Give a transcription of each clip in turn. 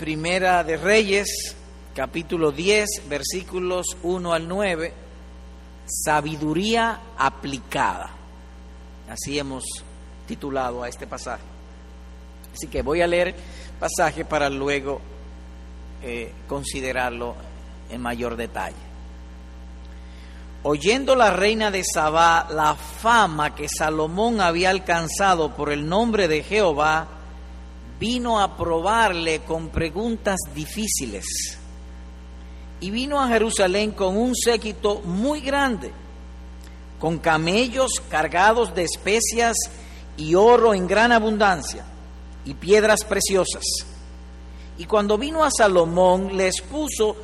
Primera de Reyes, capítulo 10, versículos 1 al 9, sabiduría aplicada. Así hemos titulado a este pasaje. Así que voy a leer pasaje para luego eh, considerarlo en mayor detalle. Oyendo la reina de Sabá la fama que Salomón había alcanzado por el nombre de Jehová, vino a probarle con preguntas difíciles. Y vino a Jerusalén con un séquito muy grande, con camellos cargados de especias y oro en gran abundancia, y piedras preciosas. Y cuando vino a Salomón, le expuso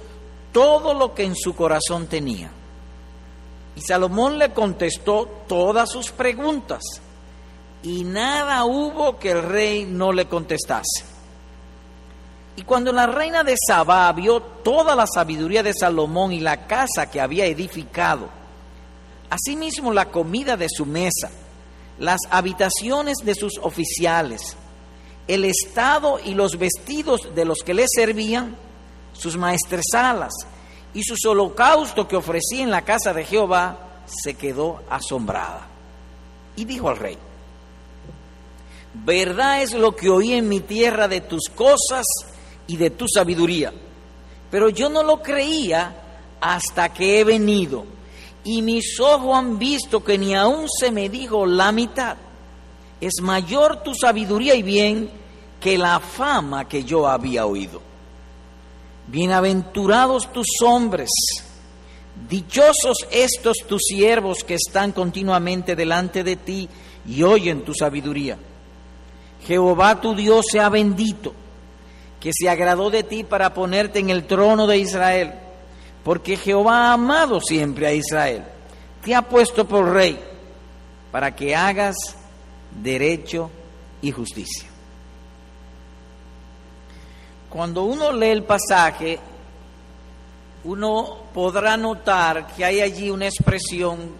todo lo que en su corazón tenía. Y Salomón le contestó todas sus preguntas y nada hubo que el rey no le contestase. Y cuando la reina de Sabá vio toda la sabiduría de Salomón y la casa que había edificado, asimismo la comida de su mesa, las habitaciones de sus oficiales, el estado y los vestidos de los que le servían, sus maestresalas y sus holocaustos que ofrecía en la casa de Jehová, se quedó asombrada. Y dijo al rey, verdad es lo que oí en mi tierra de tus cosas y de tu sabiduría. Pero yo no lo creía hasta que he venido. Y mis ojos han visto que ni aún se me dijo la mitad. Es mayor tu sabiduría y bien que la fama que yo había oído. Bienaventurados tus hombres, dichosos estos tus siervos que están continuamente delante de ti y oyen tu sabiduría. Jehová tu Dios sea bendito, que se agradó de ti para ponerte en el trono de Israel, porque Jehová ha amado siempre a Israel, te ha puesto por rey, para que hagas derecho y justicia. Cuando uno lee el pasaje, uno podrá notar que hay allí una expresión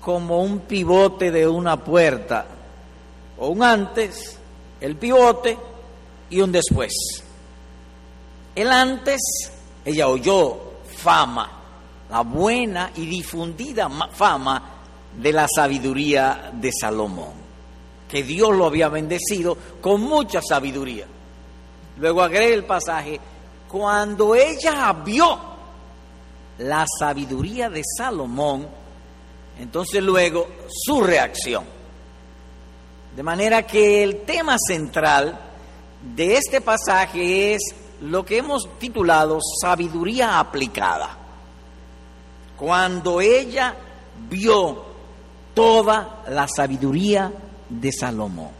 como un pivote de una puerta, o un antes el pivote y un después. El antes, ella oyó fama, la buena y difundida fama de la sabiduría de Salomón, que Dios lo había bendecido con mucha sabiduría. Luego agrega el pasaje, cuando ella vio la sabiduría de Salomón, entonces luego su reacción. De manera que el tema central de este pasaje es lo que hemos titulado sabiduría aplicada. Cuando ella vio toda la sabiduría de Salomón.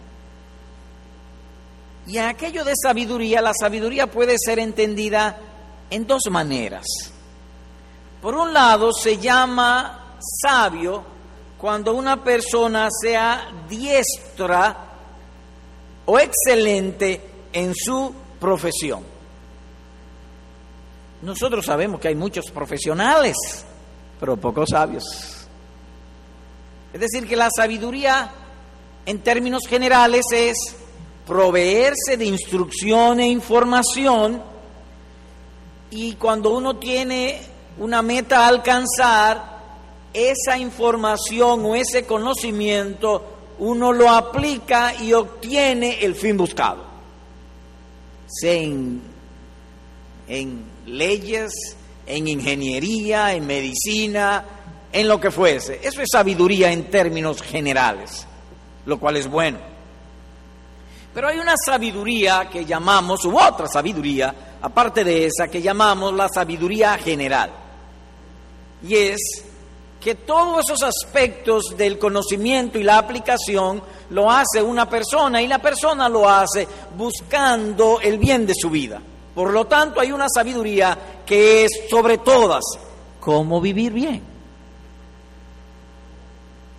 Y aquello de sabiduría, la sabiduría puede ser entendida en dos maneras. Por un lado, se llama sabio cuando una persona sea diestra o excelente en su profesión. Nosotros sabemos que hay muchos profesionales, pero pocos sabios. Es decir, que la sabiduría en términos generales es proveerse de instrucción e información y cuando uno tiene una meta a alcanzar, esa información o ese conocimiento uno lo aplica y obtiene el fin buscado. Sea en, en leyes, en ingeniería, en medicina, en lo que fuese. Eso es sabiduría en términos generales, lo cual es bueno. Pero hay una sabiduría que llamamos, u otra sabiduría, aparte de esa, que llamamos la sabiduría general. Y es que todos esos aspectos del conocimiento y la aplicación lo hace una persona y la persona lo hace buscando el bien de su vida. Por lo tanto, hay una sabiduría que es sobre todas cómo vivir bien.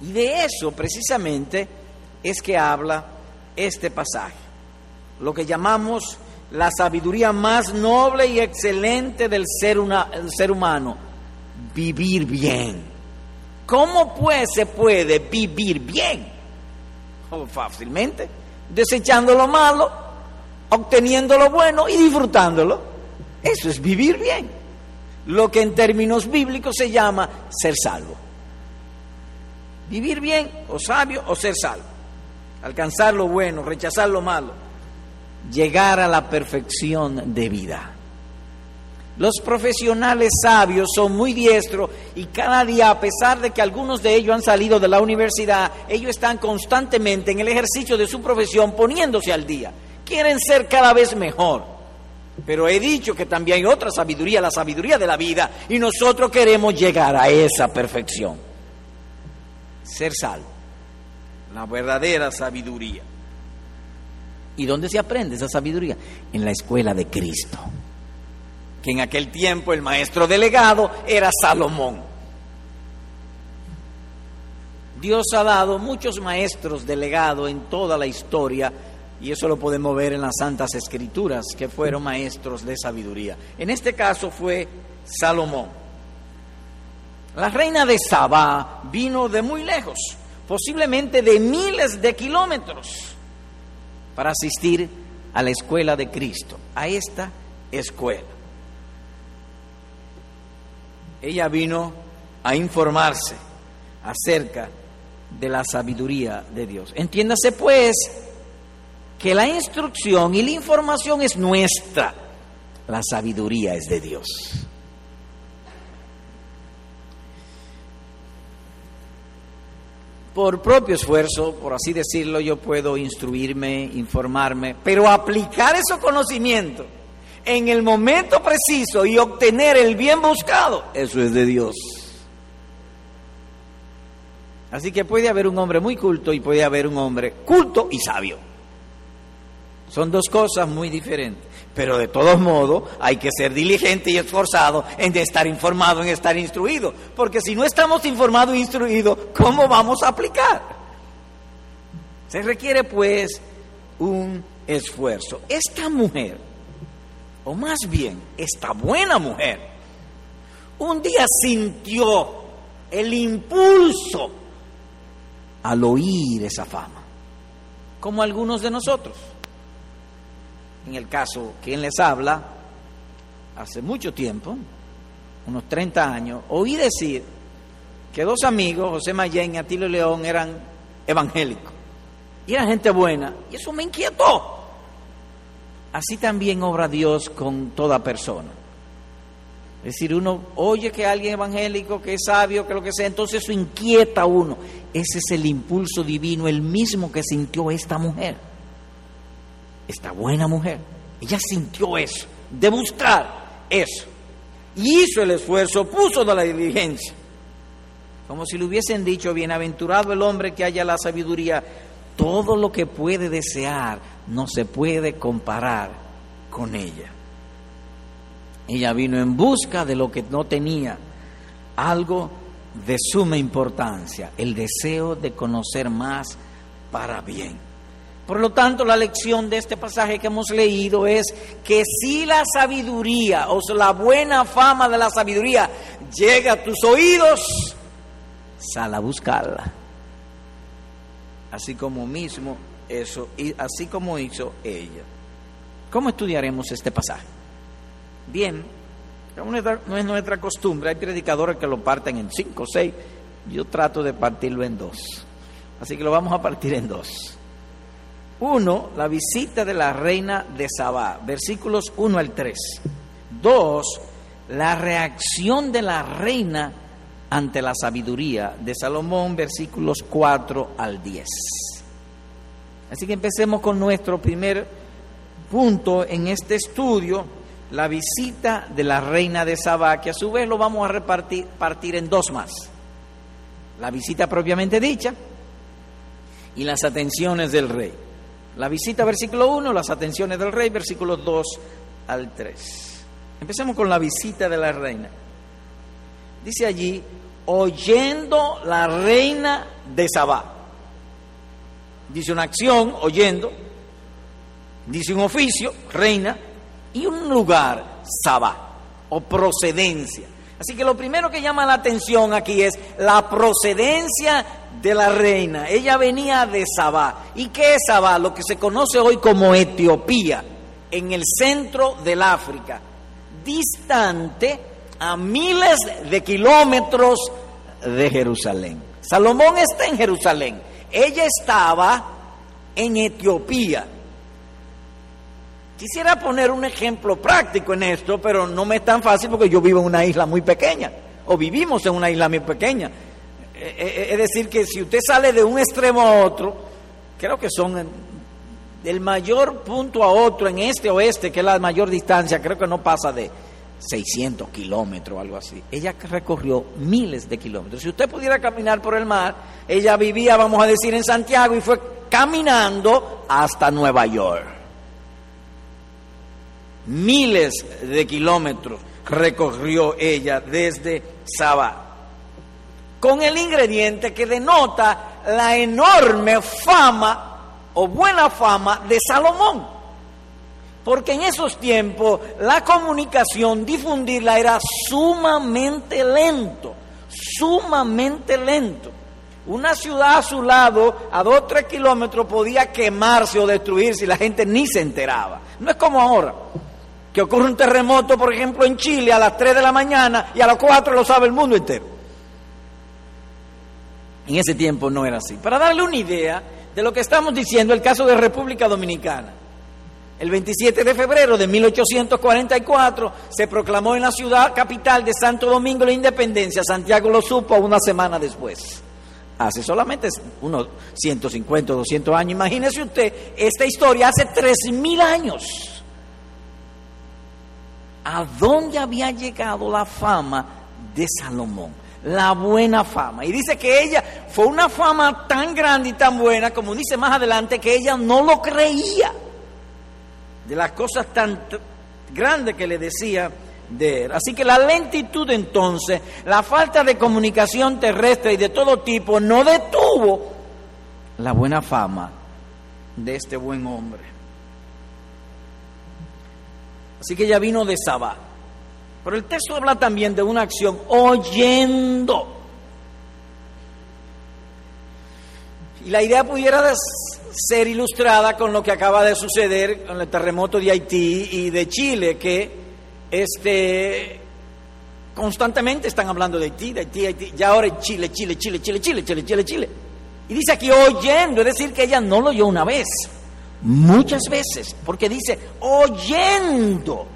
Y de eso precisamente es que habla este pasaje, lo que llamamos la sabiduría más noble y excelente del ser, del ser humano, vivir bien. ¿Cómo pues se puede vivir bien? Oh, fácilmente, desechando lo malo obteniendo lo bueno y disfrutándolo. Eso es vivir bien. Lo que en términos bíblicos se llama ser salvo. Vivir bien o sabio o ser salvo. Alcanzar lo bueno, rechazar lo malo. Llegar a la perfección de vida. Los profesionales sabios son muy diestros y cada día, a pesar de que algunos de ellos han salido de la universidad, ellos están constantemente en el ejercicio de su profesión poniéndose al día. Quieren ser cada vez mejor. Pero he dicho que también hay otra sabiduría, la sabiduría de la vida, y nosotros queremos llegar a esa perfección. Ser salvo, la verdadera sabiduría. ¿Y dónde se aprende esa sabiduría? En la escuela de Cristo en aquel tiempo el maestro delegado era Salomón. Dios ha dado muchos maestros delegados en toda la historia y eso lo podemos ver en las Santas Escrituras, que fueron maestros de sabiduría. En este caso fue Salomón. La reina de Sabá vino de muy lejos, posiblemente de miles de kilómetros, para asistir a la escuela de Cristo, a esta escuela ella vino a informarse acerca de la sabiduría de Dios. Entiéndase pues que la instrucción y la información es nuestra, la sabiduría es de Dios. Por propio esfuerzo, por así decirlo, yo puedo instruirme, informarme, pero aplicar esos conocimientos en el momento preciso y obtener el bien buscado, eso es de Dios. Así que puede haber un hombre muy culto y puede haber un hombre culto y sabio. Son dos cosas muy diferentes. Pero de todos modos hay que ser diligente y esforzado en estar informado, en estar instruido. Porque si no estamos informados e instruidos, ¿cómo vamos a aplicar? Se requiere pues un esfuerzo. Esta mujer o más bien esta buena mujer, un día sintió el impulso al oír esa fama, como algunos de nosotros. En el caso, quien les habla, hace mucho tiempo, unos 30 años, oí decir que dos amigos, José Mayén y Atilio León, eran evangélicos. Y eran gente buena. Y eso me inquietó. Así también obra Dios con toda persona. Es decir, uno oye que alguien evangélico, que es sabio, que lo que sea, entonces eso inquieta a uno. Ese es el impulso divino, el mismo que sintió esta mujer, esta buena mujer. Ella sintió eso, de buscar eso. Y hizo el esfuerzo, puso de la diligencia. Como si le hubiesen dicho, bienaventurado el hombre que haya la sabiduría, todo lo que puede desear no se puede comparar con ella. Ella vino en busca de lo que no tenía, algo de suma importancia, el deseo de conocer más para bien. Por lo tanto, la lección de este pasaje que hemos leído es que si la sabiduría o la buena fama de la sabiduría llega a tus oídos, sal a buscarla. Así como mismo eso, y así como hizo ella. ¿Cómo estudiaremos este pasaje? Bien, no es nuestra costumbre, hay predicadores que lo parten en cinco o seis, yo trato de partirlo en dos. Así que lo vamos a partir en dos. Uno, la visita de la reina de Sabá, versículos 1 al 3. Dos, la reacción de la reina ante la sabiduría de Salomón, versículos 4 al 10. Así que empecemos con nuestro primer punto en este estudio, la visita de la reina de Sabá, que a su vez lo vamos a repartir partir en dos más. La visita propiamente dicha y las atenciones del rey. La visita, versículo 1, las atenciones del rey, versículos 2 al 3. Empecemos con la visita de la reina. Dice allí, oyendo la reina de Sabá. Dice una acción, oyendo. Dice un oficio, reina. Y un lugar, Sabá, o procedencia. Así que lo primero que llama la atención aquí es la procedencia de la reina. Ella venía de Sabá. ¿Y qué es Sabá? Lo que se conoce hoy como Etiopía. en el centro del África, distante a miles de kilómetros de Jerusalén. Salomón está en Jerusalén. Ella estaba en Etiopía. Quisiera poner un ejemplo práctico en esto, pero no me es tan fácil porque yo vivo en una isla muy pequeña, o vivimos en una isla muy pequeña. Eh, eh, es decir, que si usted sale de un extremo a otro, creo que son del mayor punto a otro en este oeste, que es la mayor distancia, creo que no pasa de 600 kilómetros algo así. Ella recorrió miles de kilómetros. Si usted pudiera caminar por el mar, ella vivía, vamos a decir, en Santiago y fue caminando hasta Nueva York miles de kilómetros recorrió ella desde Sabá, con el ingrediente que denota la enorme fama o buena fama de Salomón. Porque en esos tiempos la comunicación, difundirla era sumamente lento, sumamente lento. Una ciudad a su lado, a dos o tres kilómetros, podía quemarse o destruirse y la gente ni se enteraba. No es como ahora que ocurre un terremoto, por ejemplo, en Chile a las 3 de la mañana y a las 4 lo sabe el mundo entero. En ese tiempo no era así. Para darle una idea de lo que estamos diciendo, el caso de República Dominicana. El 27 de febrero de 1844 se proclamó en la ciudad capital de Santo Domingo la independencia. Santiago lo supo una semana después. Hace solamente unos 150 o 200 años. Imagínese usted esta historia hace 3.000 años a dónde había llegado la fama de Salomón, la buena fama. Y dice que ella fue una fama tan grande y tan buena, como dice más adelante, que ella no lo creía de las cosas tan grandes que le decía de él. Así que la lentitud entonces, la falta de comunicación terrestre y de todo tipo, no detuvo la buena fama de este buen hombre. Así que ella vino de Sabá. Pero el texto habla también de una acción oyendo. Y la idea pudiera ser ilustrada con lo que acaba de suceder con el terremoto de Haití y de Chile, que este, constantemente están hablando de Haití, de Haití, Haití, ya ahora Chile, Chile, Chile, Chile, Chile, Chile, Chile, Chile. Y dice aquí oyendo, es decir, que ella no lo oyó una vez, Muchas veces, porque dice oyendo.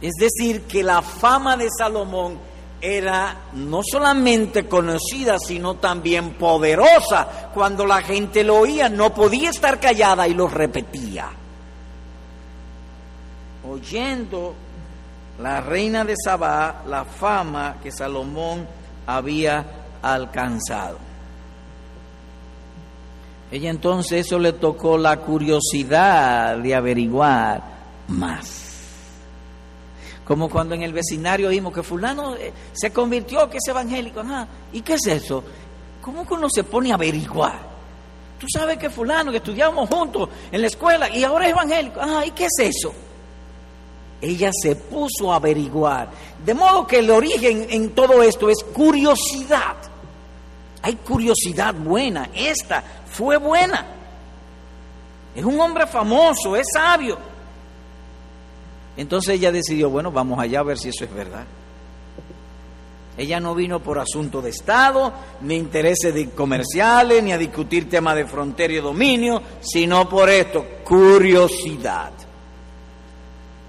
Es decir, que la fama de Salomón era no solamente conocida, sino también poderosa. Cuando la gente lo oía, no podía estar callada y lo repetía. Oyendo la reina de Sabá la fama que Salomón había alcanzado. Ella entonces eso le tocó la curiosidad de averiguar más. Como cuando en el vecindario vimos que fulano eh, se convirtió, que es evangélico. ¿Y qué es eso? ¿Cómo que uno se pone a averiguar? Tú sabes que fulano, que estudiamos juntos en la escuela y ahora es evangélico. Ah, ¿y qué es eso? Ella se puso a averiguar. De modo que el origen en todo esto es curiosidad. Hay curiosidad buena. Esta fue buena. Es un hombre famoso, es sabio. Entonces ella decidió, bueno, vamos allá a ver si eso es verdad. Ella no vino por asunto de Estado, ni intereses comerciales, ni a discutir temas de frontera y dominio, sino por esto, curiosidad.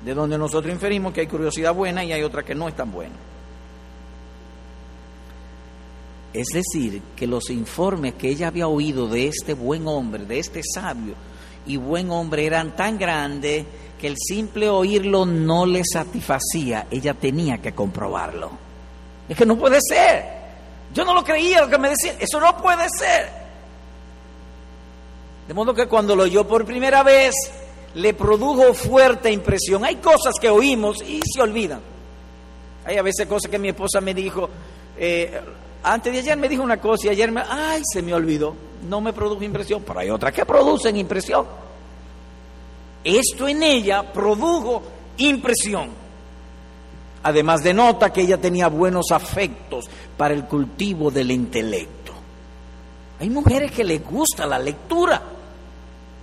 De donde nosotros inferimos que hay curiosidad buena y hay otra que no es tan buena. Es decir, que los informes que ella había oído de este buen hombre, de este sabio y buen hombre, eran tan grandes que el simple oírlo no le satisfacía. Ella tenía que comprobarlo. Es que no puede ser. Yo no lo creía lo que me decía. Eso no puede ser. De modo que cuando lo oyó por primera vez, le produjo fuerte impresión. Hay cosas que oímos y se olvidan. Hay a veces cosas que mi esposa me dijo, eh, antes de ayer me dijo una cosa y ayer me, ay, se me olvidó. No me produjo impresión, pero hay otras que producen impresión. Esto en ella produjo impresión. Además denota que ella tenía buenos afectos para el cultivo del intelecto. Hay mujeres que les gusta la lectura.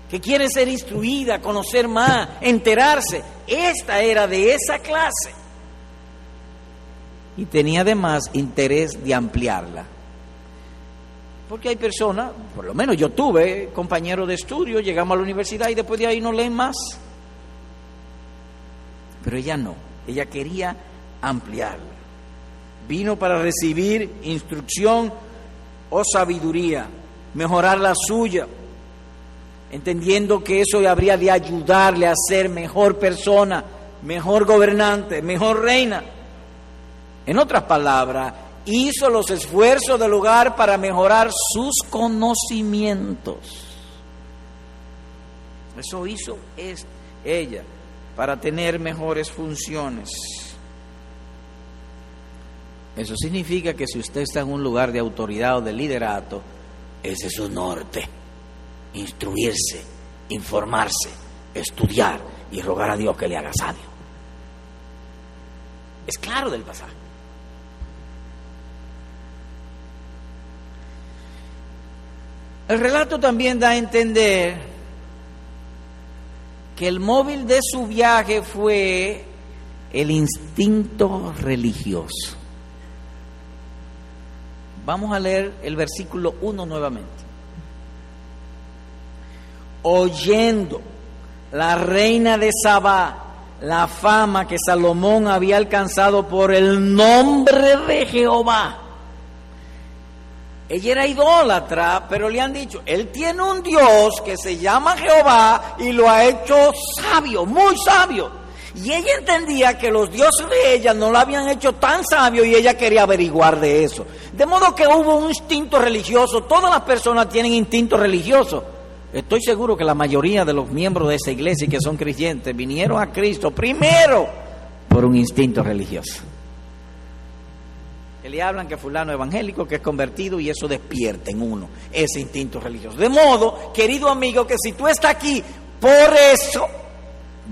que quiere ser instruida, conocer más, enterarse. Esta era de esa clase. Y tenía además interés de ampliarla. Porque hay personas, por lo menos yo tuve compañeros de estudio, llegamos a la universidad y después de ahí no leen más. Pero ella no, ella quería ampliarla. Vino para recibir instrucción o sabiduría, mejorar la suya, entendiendo que eso habría de ayudarle a ser mejor persona, mejor gobernante, mejor reina. En otras palabras, hizo los esfuerzos del lugar para mejorar sus conocimientos. Eso hizo ella para tener mejores funciones. Eso significa que si usted está en un lugar de autoridad o de liderato, ese es su norte. Instruirse, informarse, estudiar y rogar a Dios que le haga sabio. Es claro del pasaje. El relato también da a entender que el móvil de su viaje fue el instinto religioso. Vamos a leer el versículo 1 nuevamente. Oyendo la reina de Sabá la fama que Salomón había alcanzado por el nombre de Jehová ella era idólatra, pero le han dicho, él tiene un Dios que se llama Jehová y lo ha hecho sabio, muy sabio. Y ella entendía que los dioses de ella no lo habían hecho tan sabio y ella quería averiguar de eso. De modo que hubo un instinto religioso. Todas las personas tienen instinto religioso. Estoy seguro que la mayoría de los miembros de esa iglesia que son creyentes vinieron a Cristo primero por un instinto religioso le hablan que fulano evangélico, que es convertido y eso despierta en uno ese instinto religioso. De modo, querido amigo, que si tú estás aquí por eso,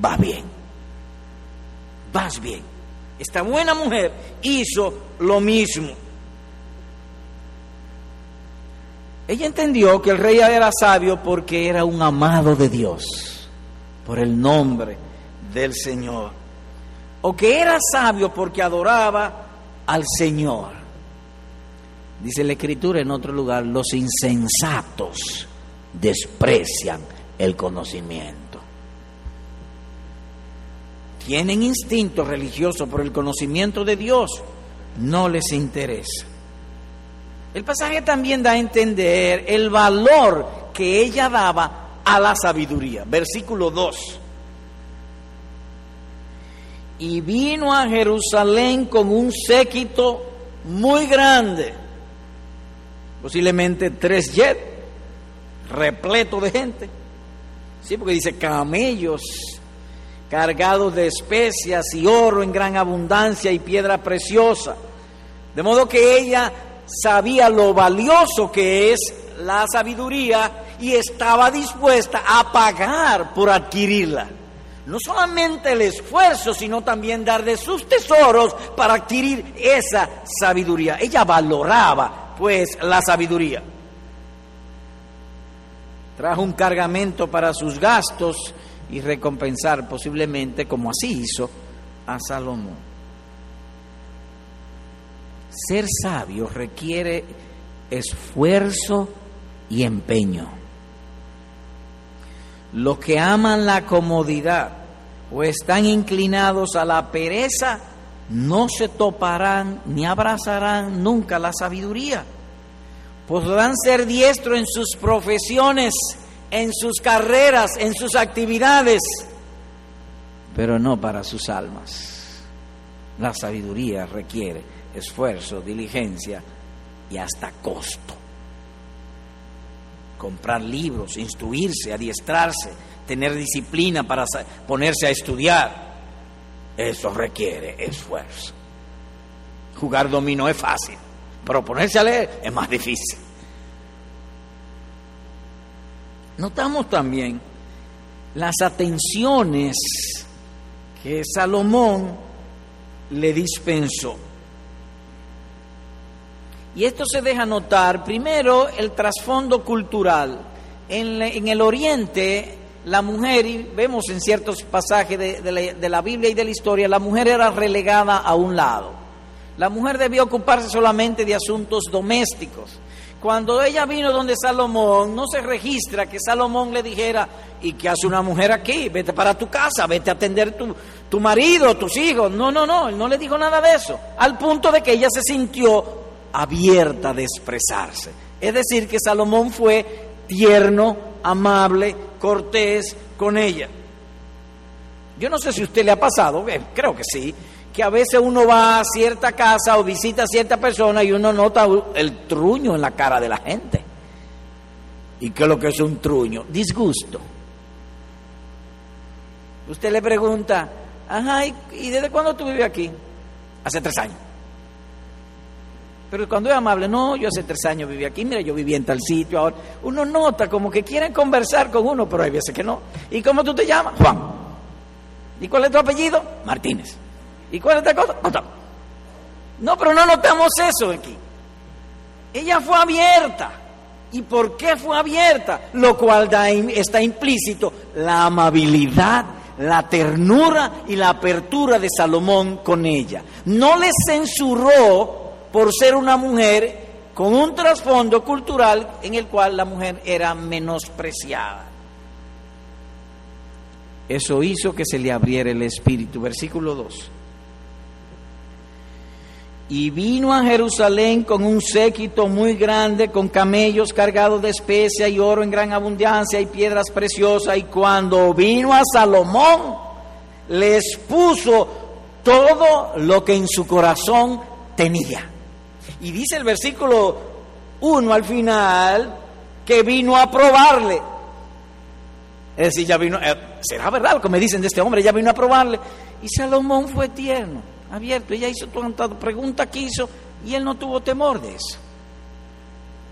va bien. Vas bien. Esta buena mujer hizo lo mismo. Ella entendió que el rey era sabio porque era un amado de Dios, por el nombre del Señor. O que era sabio porque adoraba al Señor. Dice la Escritura en otro lugar, los insensatos desprecian el conocimiento. Tienen instinto religioso por el conocimiento de Dios, no les interesa. El pasaje también da a entender el valor que ella daba a la sabiduría. Versículo 2 y vino a Jerusalén con un séquito muy grande, posiblemente tres jets, repleto de gente. Sí, porque dice camellos cargados de especias y oro en gran abundancia y piedra preciosa. De modo que ella sabía lo valioso que es la sabiduría y estaba dispuesta a pagar por adquirirla no solamente el esfuerzo, sino también dar de sus tesoros para adquirir esa sabiduría. Ella valoraba, pues, la sabiduría. Trajo un cargamento para sus gastos y recompensar posiblemente, como así hizo, a Salomón. Ser sabio requiere esfuerzo y empeño. Los que aman la comodidad o están inclinados a la pereza, no se toparán ni abrazarán nunca la sabiduría. Podrán ser diestros en sus profesiones, en sus carreras, en sus actividades, pero no para sus almas. La sabiduría requiere esfuerzo, diligencia y hasta costo comprar libros, instruirse, adiestrarse, tener disciplina para ponerse a estudiar. Eso requiere esfuerzo. Jugar dominó es fácil, pero ponerse a leer es más difícil. Notamos también las atenciones que Salomón le dispensó. Y esto se deja notar, primero, el trasfondo cultural. en, el oriente la mujer, y vemos en ciertos pasajes de, de, la, de, la, Biblia y de la historia, la mujer era relegada a un lado. La mujer debía ocuparse solamente de asuntos domésticos. Cuando ella vino donde Salomón, no se registra que Salomón le dijera, ¿y qué hace una mujer aquí? Vete para tu casa, vete a atender tu, tu marido, tus hijos. No, no, no, él no le dijo nada de eso. Al punto de que ella se sintió abierta de expresarse. Es decir, que Salomón fue tierno, amable, cortés con ella. Yo no sé si a usted le ha pasado, eh, creo que sí, que a veces uno va a cierta casa o visita a cierta persona y uno nota el truño en la cara de la gente. ¿Y qué es lo que es un truño? Disgusto. Usted le pregunta, ajá, ¿y desde cuándo tú vives aquí? Hace tres años. Pero cuando es amable, no, yo hace tres años viví aquí, mira, yo viví en tal sitio ahora. Uno nota como que quieren conversar con uno, pero hay veces que no. ¿Y cómo tú te llamas? Juan. ¿Y cuál es tu apellido? Martínez. ¿Y cuál es esta cosa? No, pero no notamos eso aquí. Ella fue abierta. ¿Y por qué fue abierta? Lo cual está implícito la amabilidad, la ternura y la apertura de Salomón con ella. No le censuró por ser una mujer con un trasfondo cultural en el cual la mujer era menospreciada. Eso hizo que se le abriera el espíritu. Versículo 2. Y vino a Jerusalén con un séquito muy grande, con camellos cargados de especia y oro en gran abundancia y piedras preciosas. Y cuando vino a Salomón, les puso todo lo que en su corazón tenía. Y dice el versículo 1 al final que vino a probarle. Es decir, ya vino, eh, será verdad lo que me dicen de este hombre, ya vino a probarle. Y Salomón fue tierno, abierto, ella hizo tanta pregunta que hizo y él no tuvo temor de eso.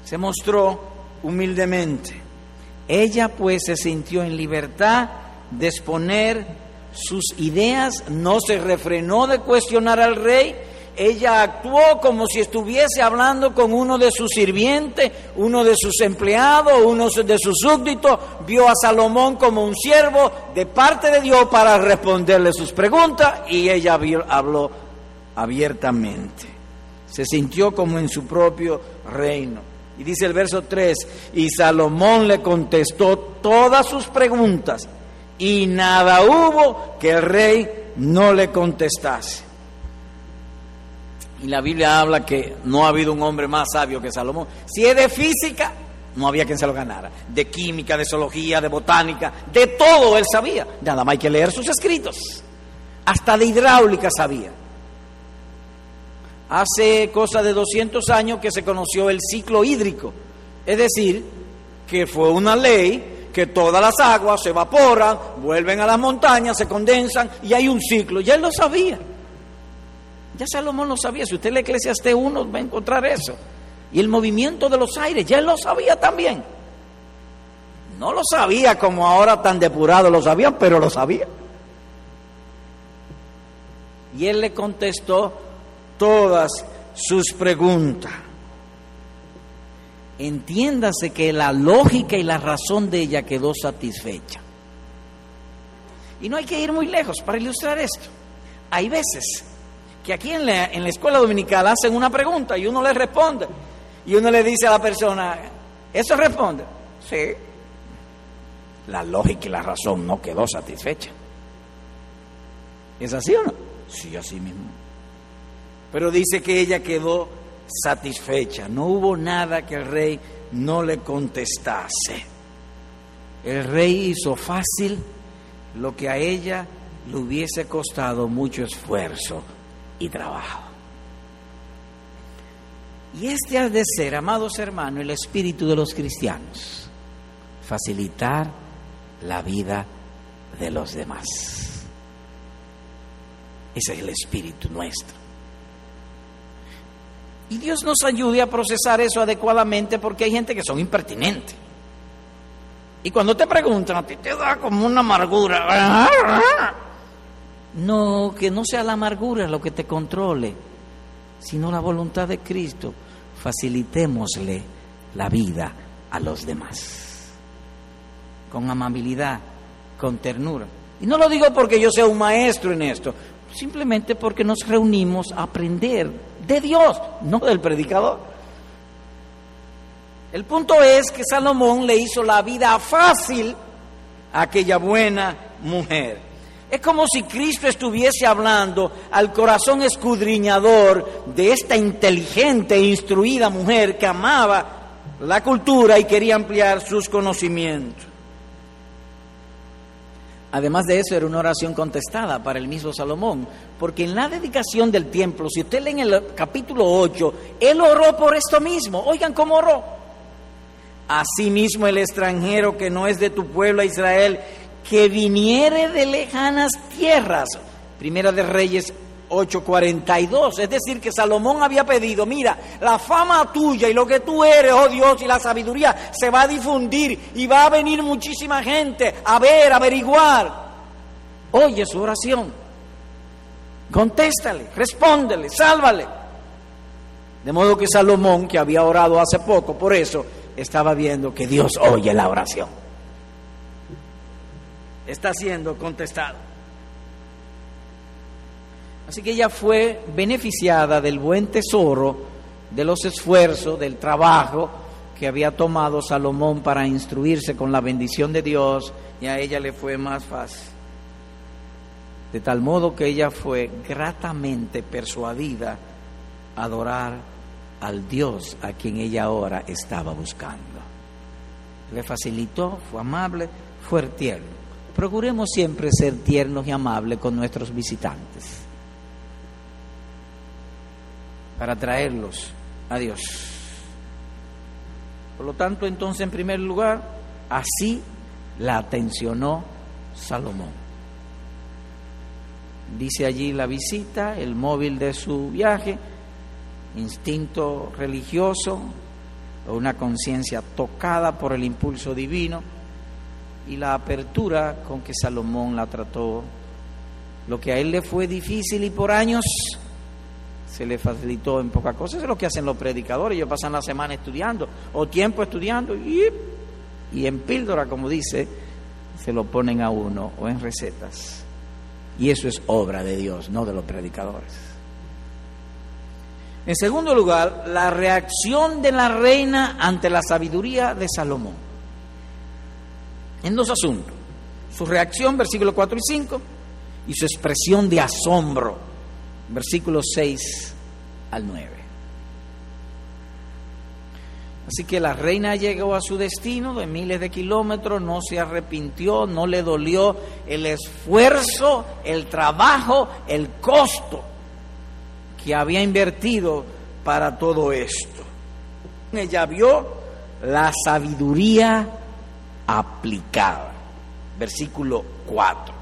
Se mostró humildemente. Ella pues se sintió en libertad de exponer sus ideas, no se refrenó de cuestionar al rey, ella actuó como si estuviese hablando con uno de sus sirvientes, uno de sus empleados, uno de sus súbditos. Vio a Salomón como un siervo de parte de Dios para responderle sus preguntas y ella habló abiertamente. Se sintió como en su propio reino. Y dice el verso 3, y Salomón le contestó todas sus preguntas y nada hubo que el rey no le contestase. Y la Biblia habla que no ha habido un hombre más sabio que Salomón. Si es de física, no había quien se lo ganara. De química, de zoología, de botánica, de todo él sabía. Nada más hay que leer sus escritos. Hasta de hidráulica sabía. Hace cosa de 200 años que se conoció el ciclo hídrico. Es decir, que fue una ley que todas las aguas se evaporan, vuelven a las montañas, se condensan y hay un ciclo. Ya él lo sabía. Ya Salomón lo sabía. Si usted lee Eclesiastes 1 va a encontrar eso. Y el movimiento de los aires, ya él lo sabía también. No lo sabía como ahora tan depurado lo sabían, pero lo sabía. Y él le contestó todas sus preguntas. Entiéndase que la lógica y la razón de ella quedó satisfecha. Y no hay que ir muy lejos para ilustrar esto. Hay veces que aquí en la, en la escuela dominical hacen una pregunta y uno le responde. Y uno le dice a la persona, ¿eso responde? Sí. La lógica y la razón no quedó satisfecha. ¿Es así o no? Sí, así mismo. Pero dice que ella quedó satisfecha. No hubo nada que el rey no le contestase. El rey hizo fácil lo que a ella le hubiese costado mucho esfuerzo y trabajo. Y este ha de ser, amados hermanos, el espíritu de los cristianos, facilitar la vida de los demás. Ese es el espíritu nuestro. Y Dios nos ayude a procesar eso adecuadamente porque hay gente que son impertinentes. Y cuando te preguntan, a ti te da como una amargura. No, que no sea la amargura lo que te controle, sino la voluntad de Cristo. Facilitémosle la vida a los demás. con amabilidad, con ternura. Y no lo digo porque yo sea un maestro en esto, simplemente porque nos reunimos a aprender de Dios, no del predicador. El punto es que Salomón le hizo la vida fácil a aquella buena mujer. Es como si Cristo estuviese hablando al corazón escudriñador de esta inteligente e instruida mujer que amaba la cultura y quería ampliar sus conocimientos. Además de eso, era una oración contestada para el mismo Salomón, porque en la dedicación del templo, si usted lee en el capítulo 8, él oró por esto mismo. Oigan cómo oró. Asimismo, el extranjero que no es de tu pueblo Israel que viniere de lejanas tierras. Primera de Reyes 8:42. Es decir, que Salomón había pedido, mira, la fama tuya y lo que tú eres, oh Dios, y la sabiduría se va a difundir y va a venir muchísima gente a ver, a averiguar. Oye su oración. Contéstale, respóndele, sálvale. De modo que Salomón, que había orado hace poco, por eso estaba viendo que Dios oye la oración está siendo contestado. Así que ella fue beneficiada del buen tesoro, de los esfuerzos, del trabajo que había tomado Salomón para instruirse con la bendición de Dios y a ella le fue más fácil. De tal modo que ella fue gratamente persuadida a adorar al Dios a quien ella ahora estaba buscando. Le facilitó, fue amable, fue tierno. Procuremos siempre ser tiernos y amables con nuestros visitantes para traerlos a Dios. Por lo tanto, entonces, en primer lugar, así la atencionó Salomón. Dice allí la visita, el móvil de su viaje, instinto religioso, una conciencia tocada por el impulso divino y la apertura con que Salomón la trató. Lo que a él le fue difícil y por años se le facilitó en poca cosa. Eso es lo que hacen los predicadores. Ellos pasan la semana estudiando o tiempo estudiando y, y en píldora, como dice, se lo ponen a uno o en recetas. Y eso es obra de Dios, no de los predicadores. En segundo lugar, la reacción de la reina ante la sabiduría de Salomón en dos asuntos. Su reacción, versículos 4 y 5, y su expresión de asombro, versículos 6 al 9. Así que la reina llegó a su destino de miles de kilómetros, no se arrepintió, no le dolió el esfuerzo, el trabajo, el costo que había invertido para todo esto. Ella vio la sabiduría aplicada. Versículo 4.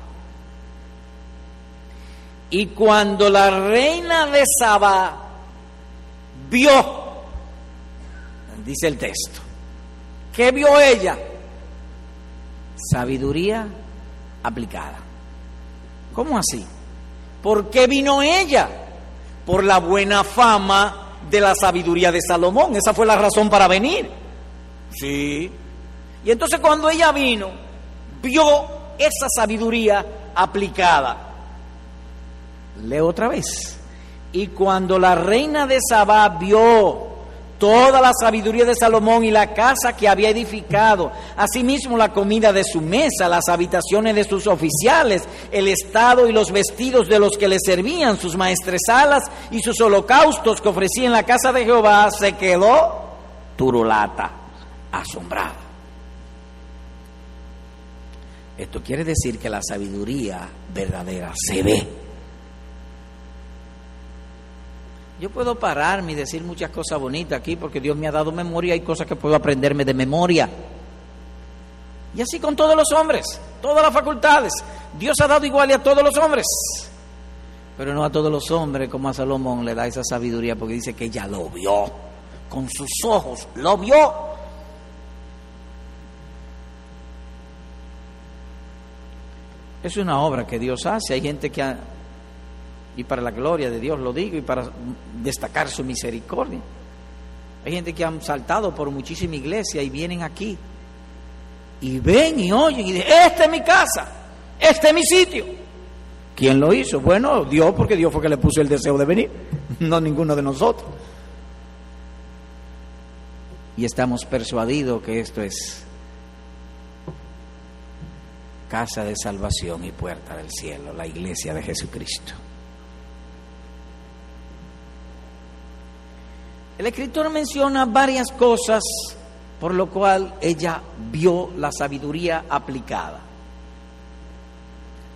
Y cuando la reina de Saba vio, dice el texto, ¿qué vio ella? Sabiduría aplicada. ¿Cómo así? ¿Por qué vino ella? Por la buena fama de la sabiduría de Salomón. Esa fue la razón para venir. Sí, y entonces cuando ella vino, vio esa sabiduría aplicada. Leo otra vez. Y cuando la reina de Sabá vio toda la sabiduría de Salomón y la casa que había edificado, asimismo la comida de su mesa, las habitaciones de sus oficiales, el estado y los vestidos de los que le servían, sus maestresalas y sus holocaustos que ofrecía en la casa de Jehová, se quedó turulata, asombrada. Esto quiere decir que la sabiduría verdadera se ve. Yo puedo pararme y decir muchas cosas bonitas aquí porque Dios me ha dado memoria, hay cosas que puedo aprenderme de memoria. Y así con todos los hombres, todas las facultades. Dios ha dado igual a todos los hombres. Pero no a todos los hombres como a Salomón le da esa sabiduría porque dice que ella lo vio con sus ojos, lo vio Es una obra que Dios hace. Hay gente que, ha, y para la gloria de Dios lo digo, y para destacar su misericordia. Hay gente que han saltado por muchísima iglesia y vienen aquí Y ven y oyen y dicen, esta es mi casa, este es mi sitio. ¿Quién lo hizo? Bueno, Dios, porque Dios fue que le puso el deseo de venir, no ninguno de nosotros. Y estamos persuadidos que esto es casa de salvación y puerta del cielo, la iglesia de Jesucristo. El escritor menciona varias cosas por lo cual ella vio la sabiduría aplicada.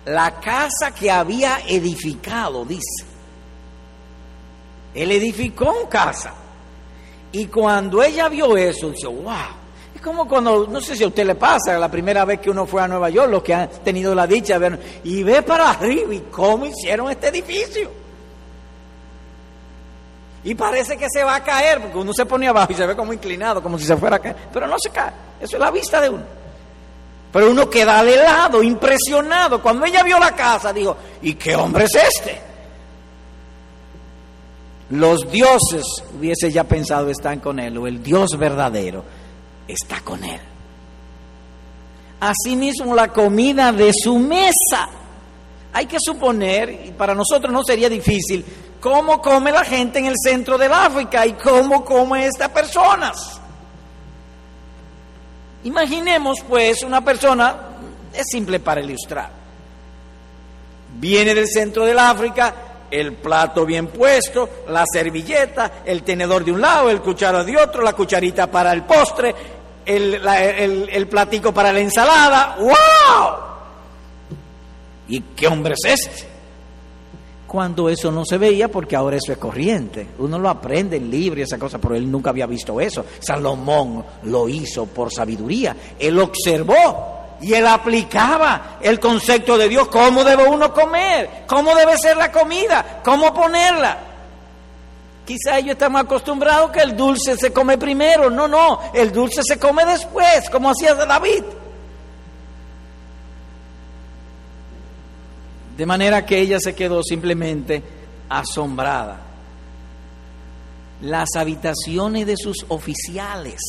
La casa que había edificado, dice. Él edificó una casa. Y cuando ella vio eso, dice, wow. Es como cuando, no sé si a usted le pasa, la primera vez que uno fue a Nueva York, los que han tenido la dicha de ver, y ve para arriba y cómo hicieron este edificio. Y parece que se va a caer, porque uno se pone abajo y se ve como inclinado, como si se fuera a caer. Pero no se cae. Eso es la vista de uno. Pero uno queda de lado, impresionado. Cuando ella vio la casa, dijo, ¿y qué hombre es este? Los dioses, hubiese ya pensado, están con él, o el Dios verdadero está con él. Asimismo, la comida de su mesa. Hay que suponer, y para nosotros no sería difícil, cómo come la gente en el centro del África y cómo come estas personas. Imaginemos pues una persona, es simple para ilustrar, viene del centro del África, el plato bien puesto, la servilleta, el tenedor de un lado, el cuchara de otro, la cucharita para el postre, el, el platico para la ensalada. ¡Wow! ¿Y qué hombre es este? cuando eso no se veía, porque ahora eso es corriente. Uno lo aprende en libre, esa cosa, pero él nunca había visto eso. Salomón lo hizo por sabiduría. Él observó y él aplicaba el concepto de Dios, cómo debe uno comer, cómo debe ser la comida, cómo ponerla. Quizá ellos estamos acostumbrados que el dulce se come primero. No, no, el dulce se come después, como hacía David. De manera que ella se quedó simplemente asombrada. Las habitaciones de sus oficiales,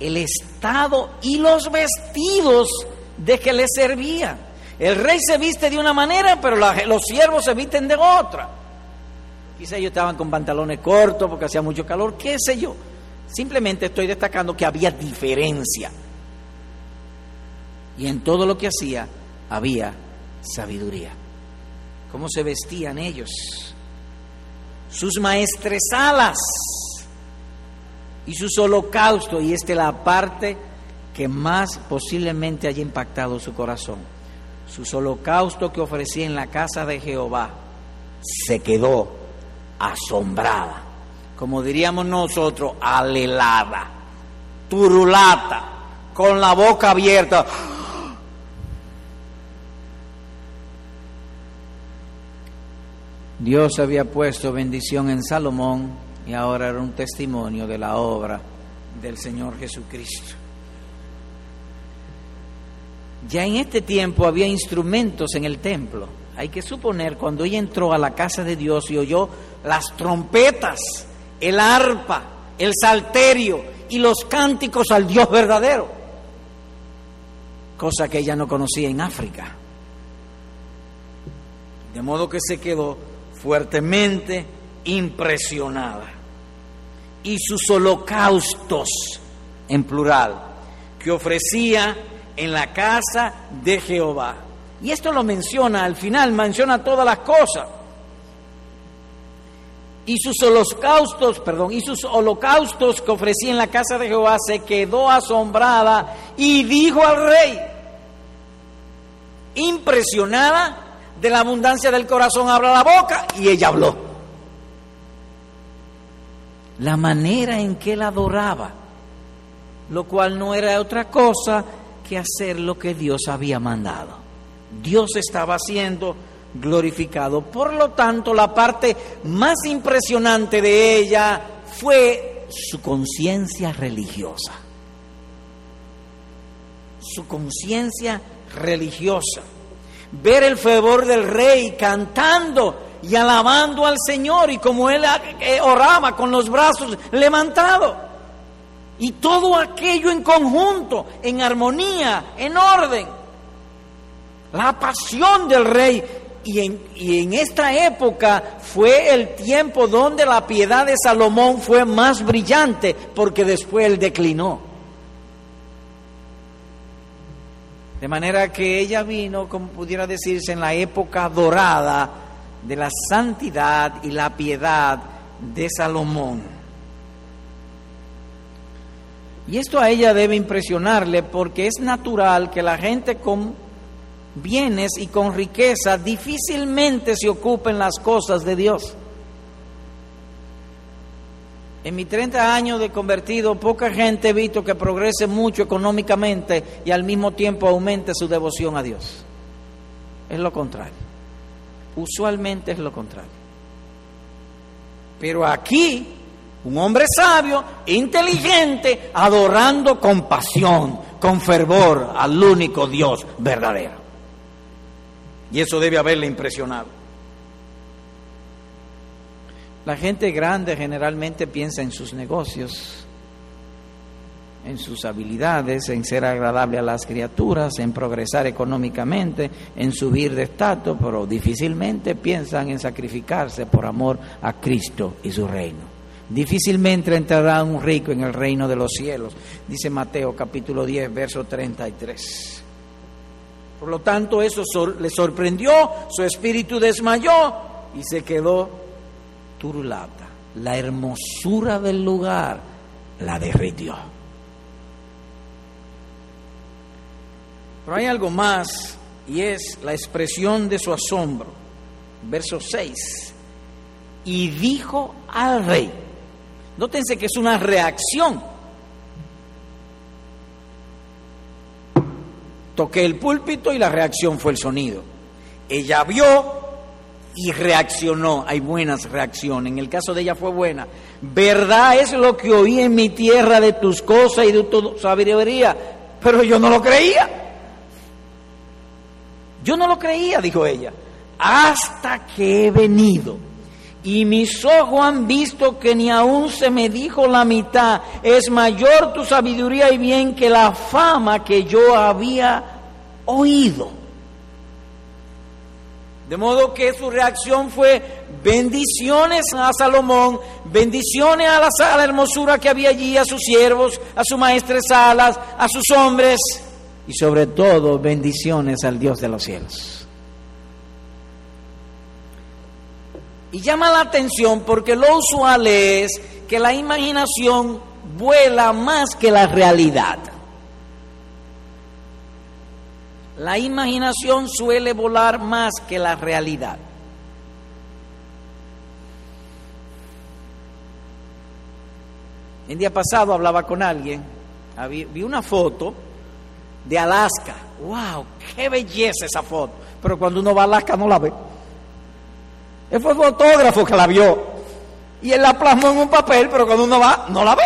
el estado y los vestidos de que le servían. El rey se viste de una manera, pero los siervos se visten de otra. Quizá ellos estaban con pantalones cortos porque hacía mucho calor, qué sé yo. Simplemente estoy destacando que había diferencia. Y en todo lo que hacía había sabiduría. ¿Cómo se vestían ellos? Sus maestresalas y sus holocaustos. Y esta es la parte que más posiblemente haya impactado su corazón. Sus holocaustos que ofrecía en la casa de Jehová se quedó asombrada. Como diríamos nosotros, alelada, turulata, con la boca abierta. Dios había puesto bendición en Salomón y ahora era un testimonio de la obra del Señor Jesucristo. Ya en este tiempo había instrumentos en el templo. Hay que suponer cuando ella entró a la casa de Dios y oyó las trompetas, el arpa, el salterio y los cánticos al Dios verdadero, cosa que ella no conocía en África. De modo que se quedó fuertemente impresionada. Y sus holocaustos, en plural, que ofrecía en la casa de Jehová. Y esto lo menciona al final, menciona todas las cosas. Y sus holocaustos, perdón, y sus holocaustos que ofrecía en la casa de Jehová se quedó asombrada y dijo al rey, impresionada de la abundancia del corazón abra la boca y ella habló. La manera en que él adoraba, lo cual no era otra cosa que hacer lo que Dios había mandado. Dios estaba siendo glorificado. Por lo tanto, la parte más impresionante de ella fue su conciencia religiosa. Su conciencia religiosa ver el favor del rey cantando y alabando al Señor y como él eh, oraba con los brazos levantados. Y todo aquello en conjunto, en armonía, en orden. La pasión del rey. Y en, y en esta época fue el tiempo donde la piedad de Salomón fue más brillante, porque después él declinó. De manera que ella vino, como pudiera decirse, en la época dorada de la santidad y la piedad de Salomón. Y esto a ella debe impresionarle porque es natural que la gente con bienes y con riqueza difícilmente se ocupen las cosas de Dios. En mis 30 años de convertido, poca gente he visto que progrese mucho económicamente y al mismo tiempo aumente su devoción a Dios. Es lo contrario. Usualmente es lo contrario. Pero aquí, un hombre sabio, inteligente, adorando con pasión, con fervor al único Dios verdadero. Y eso debe haberle impresionado. La gente grande generalmente piensa en sus negocios, en sus habilidades, en ser agradable a las criaturas, en progresar económicamente, en subir de estatus, pero difícilmente piensan en sacrificarse por amor a Cristo y su reino. Difícilmente entrará un rico en el reino de los cielos, dice Mateo capítulo 10, verso 33. Por lo tanto, eso le sorprendió, su espíritu desmayó y se quedó turulata, la hermosura del lugar la derritió. Pero hay algo más y es la expresión de su asombro. Verso 6. Y dijo al rey. Nótense que es una reacción. Toqué el púlpito y la reacción fue el sonido. Ella vio y reaccionó. Hay buenas reacciones. En el caso de ella fue buena. Verdad es lo que oí en mi tierra de tus cosas y de tu sabiduría. Pero yo no lo creía. Yo no lo creía, dijo ella. Hasta que he venido. Y mis ojos han visto que ni aún se me dijo la mitad. Es mayor tu sabiduría y bien que la fama que yo había oído. De modo que su reacción fue bendiciones a Salomón, bendiciones a la, hermosura que había allí, a sus siervos, a sus maestresalas, a sus hombres y sobre todo bendiciones al Dios de los cielos. Y llama la atención porque lo usual es que la imaginación vuela más que la realidad. La imaginación suele volar más que la realidad. El día pasado hablaba con alguien, vi una foto de Alaska. ¡Wow! ¡Qué belleza esa foto! Pero cuando uno va a Alaska no la ve. Él fue fotógrafo que la vio. Y él la plasmó en un papel, pero cuando uno va, no la ve.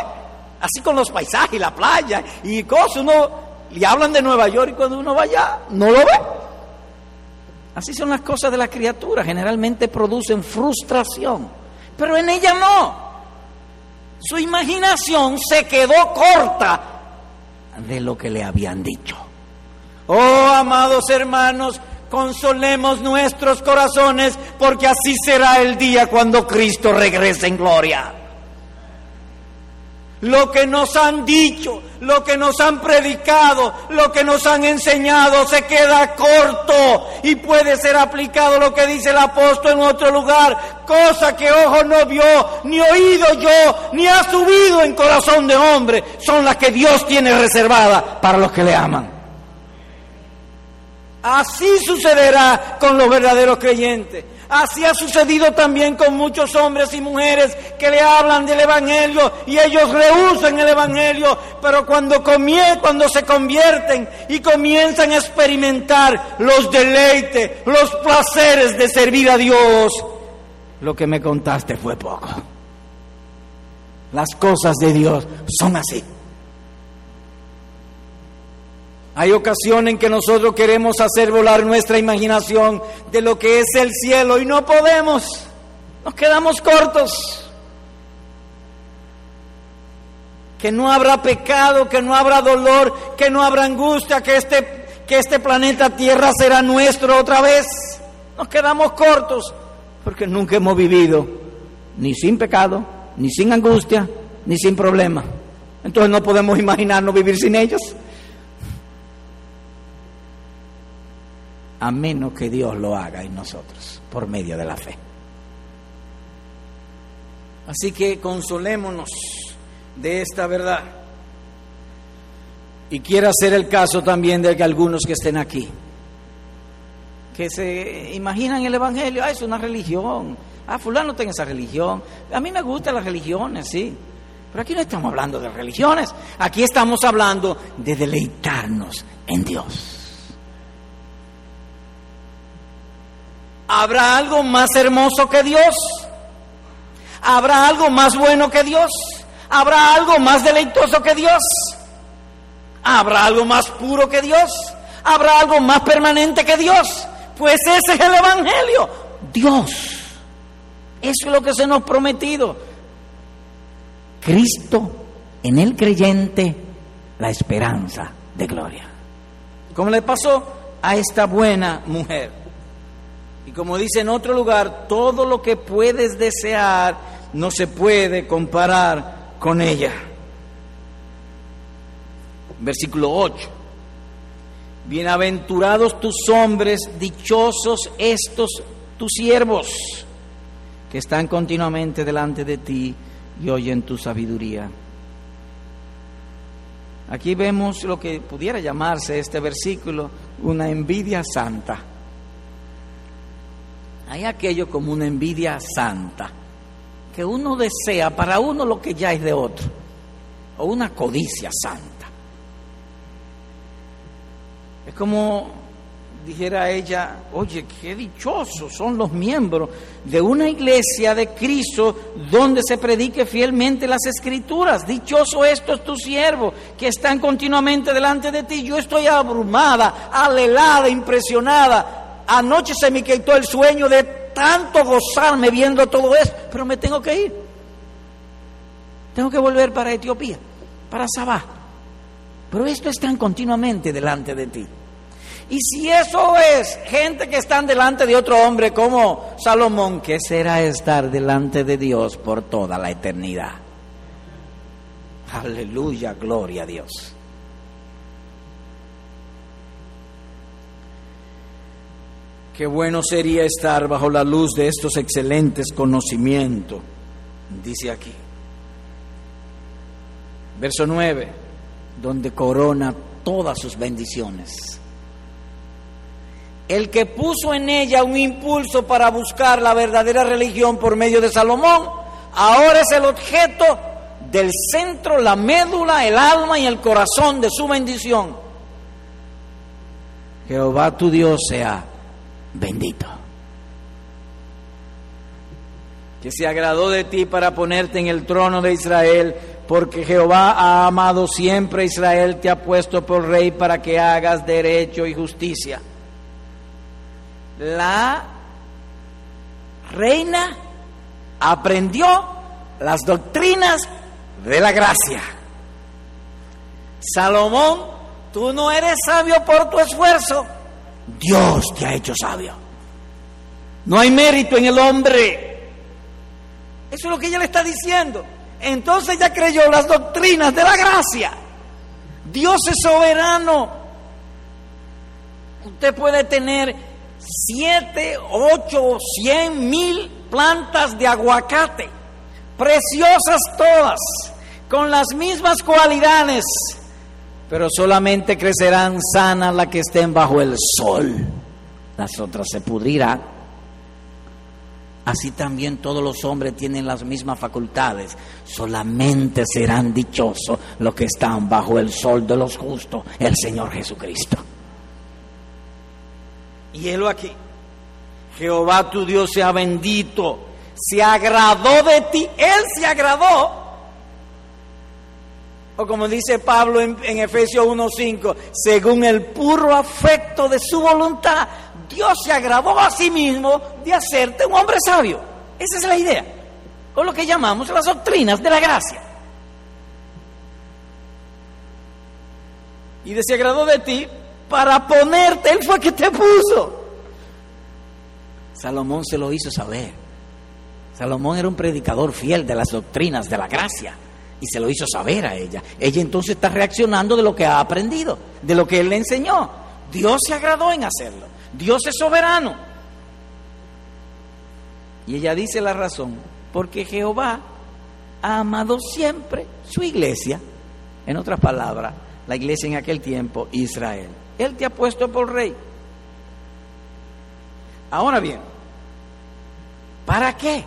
Así con los paisajes, la playa y cosas, uno y hablan de Nueva York y cuando uno va allá no lo ve. Así son las cosas de la criatura, generalmente producen frustración, pero en ella no. Su imaginación se quedó corta de lo que le habían dicho. Oh, amados hermanos, consolemos nuestros corazones porque así será el día cuando Cristo regrese en gloria. Lo que nos han dicho, lo que nos han predicado, lo que nos han enseñado se queda corto y puede ser aplicado lo que dice el apóstol en otro lugar, cosa que ojo no vio, ni oído yo, ni ha subido en corazón de hombre, son las que Dios tiene reservadas para los que le aman. Así sucederá con los verdaderos creyentes. Así ha sucedido también con muchos hombres y mujeres que le hablan del Evangelio y ellos rehusan el Evangelio, pero cuando, cuando se convierten y comienzan a experimentar los deleites, los placeres de servir a Dios, lo que me contaste fue poco. Las cosas de Dios son así. Hay ocasiones en que nosotros queremos hacer volar nuestra imaginación de lo que es el cielo y no podemos. Nos quedamos cortos. que no habrá pecado, que no habrá dolor, que no habrá angustia, que este, que este planeta Tierra será nuestro otra vez. Nos quedamos cortos porque nunca hemos vivido ni sin pecado, ni sin angustia, ni sin problema. Entonces no podemos imaginarnos vivir sin ellos. A menos que Dios lo haga en nosotros, por medio de la fe. Así que consolémonos de esta verdad. Y quiera ser el caso también de que algunos que estén aquí, que se imaginan el Evangelio, ah, es una religión, ah, fulano tiene esa religión, a mí me gustan las religiones, sí, pero aquí no estamos hablando de religiones, aquí estamos hablando de deleitarnos en Dios. ¿Habrá algo más hermoso que Dios? ¿Habrá algo más bueno que Dios? ¿Habrá algo más deleitoso que Dios? ¿Habrá algo más puro que Dios? ¿Habrá algo más permanente que Dios? Pues ese es el Evangelio. Dios. Eso es lo que se nos ha prometido. Cristo en el creyente, la esperanza de gloria. Como le pasó a esta buena mujer. Y como dice en otro lugar, todo lo que puedes desear no se puede comparar con ella. Versículo 8. Bienaventurados tus hombres, dichosos estos tus siervos, que están continuamente delante de ti y oyen tu sabiduría. Aquí vemos lo que pudiera llamarse este versículo una envidia santa. Hay aquello como una envidia santa, que uno desea para uno lo que ya es de otro, o una codicia santa. Es como dijera ella, oye, qué dichosos son los miembros de una iglesia de Cristo donde se predique fielmente las escrituras. Dichoso estos tus siervos que están continuamente delante de ti. Yo estoy abrumada, alelada, impresionada. Anoche se me quitó el sueño de tanto gozarme viendo todo esto, pero me tengo que ir. Tengo que volver para Etiopía, para Sabá. Pero esto están continuamente delante de ti. Y si eso es gente que están delante de otro hombre como Salomón, ¿qué será estar delante de Dios por toda la eternidad? Aleluya, gloria a Dios. Qué bueno sería estar bajo la luz de estos excelentes conocimientos, dice aquí. Verso 9, donde corona todas sus bendiciones el que puso en ella un impulso para buscar la verdadera religión por medio de Salomón, ahora es el objeto del centro, la médula, el alma y el corazón de su bendición. Jehová tu Dios sea bendito. Que se agradó de ti para ponerte en el trono de Israel, porque Jehová ha amado siempre a Israel, te ha puesto por rey para que hagas derecho y justicia la reina aprendió las doctrinas de la gracia. Salomón, tú no eres sabio por tu esfuerzo, Dios te ha hecho sabio. No hay mérito en el hombre. Eso es lo que ella le está diciendo. Entonces ella creyó las doctrinas de la gracia. Dios es soberano. Usted puede tener siete, ocho, cien mil plantas de aguacate, preciosas todas, con las mismas cualidades, pero solamente crecerán sanas las que estén bajo el sol, las otras se pudrirán. Así también todos los hombres tienen las mismas facultades, solamente serán dichosos los que están bajo el sol de los justos, el Señor Jesucristo. Y él aquí, Jehová tu Dios sea bendito, se agradó de ti, Él se agradó. O como dice Pablo en, en Efesios 1.5, según el puro afecto de su voluntad, Dios se agradó a sí mismo de hacerte un hombre sabio. Esa es la idea. O lo que llamamos las doctrinas de la gracia. y se agradó de ti para ponerte, Él fue que te puso. Salomón se lo hizo saber. Salomón era un predicador fiel de las doctrinas de la gracia y se lo hizo saber a ella. Ella entonces está reaccionando de lo que ha aprendido, de lo que él le enseñó. Dios se agradó en hacerlo. Dios es soberano. Y ella dice la razón, porque Jehová ha amado siempre su iglesia. En otras palabras, la iglesia en aquel tiempo, Israel. Él te ha puesto por rey. Ahora bien, ¿para qué?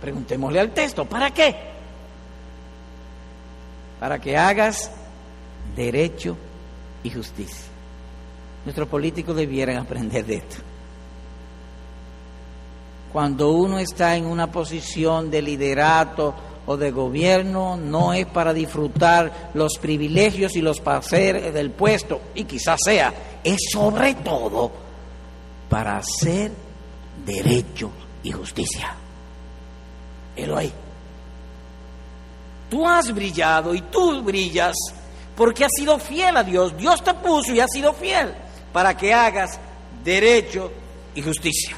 Preguntémosle al texto, ¿para qué? Para que hagas derecho y justicia. Nuestros políticos debieran aprender de esto. Cuando uno está en una posición de liderato o de gobierno, no es para disfrutar los privilegios y los placeres del puesto, y quizás sea, es sobre todo para hacer derecho y justicia. ahí. Tú has brillado y tú brillas porque has sido fiel a Dios. Dios te puso y has sido fiel para que hagas derecho y justicia.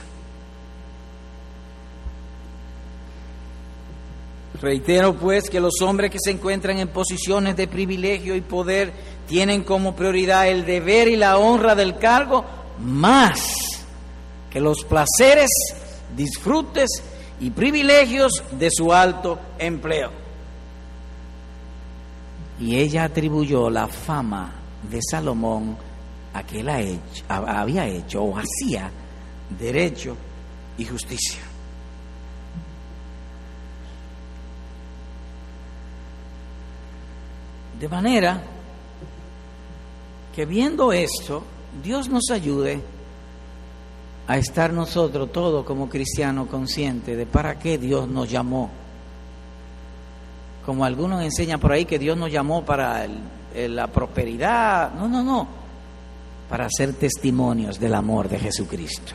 Reitero pues que los hombres que se encuentran en posiciones de privilegio y poder tienen como prioridad el deber y la honra del cargo más que los placeres, disfrutes y privilegios de su alto empleo. Y ella atribuyó la fama de Salomón a que él había hecho o hacía derecho y justicia. De manera que viendo esto, Dios nos ayude a estar nosotros todos como cristianos conscientes de para qué Dios nos llamó. Como algunos enseñan por ahí que Dios nos llamó para la prosperidad. No, no, no. Para ser testimonios del amor de Jesucristo.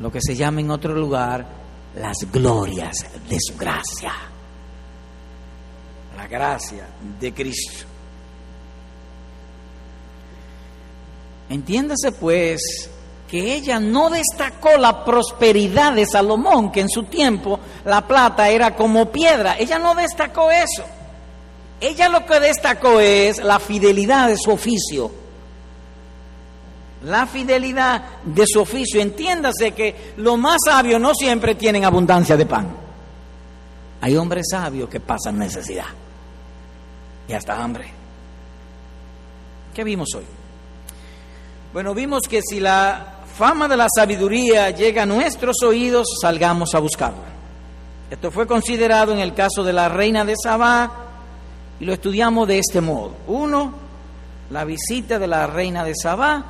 Lo que se llama en otro lugar las glorias de su gracia la gracia de Cristo. Entiéndase pues que ella no destacó la prosperidad de Salomón, que en su tiempo la plata era como piedra. Ella no destacó eso. Ella lo que destacó es la fidelidad de su oficio. La fidelidad de su oficio. Entiéndase que los más sabios no siempre tienen abundancia de pan. Hay hombres sabios que pasan necesidad y hasta hambre. ¿Qué vimos hoy? Bueno, vimos que si la fama de la sabiduría llega a nuestros oídos, salgamos a buscarla. Esto fue considerado en el caso de la reina de Sabá y lo estudiamos de este modo. Uno, la visita de la reina de Sabá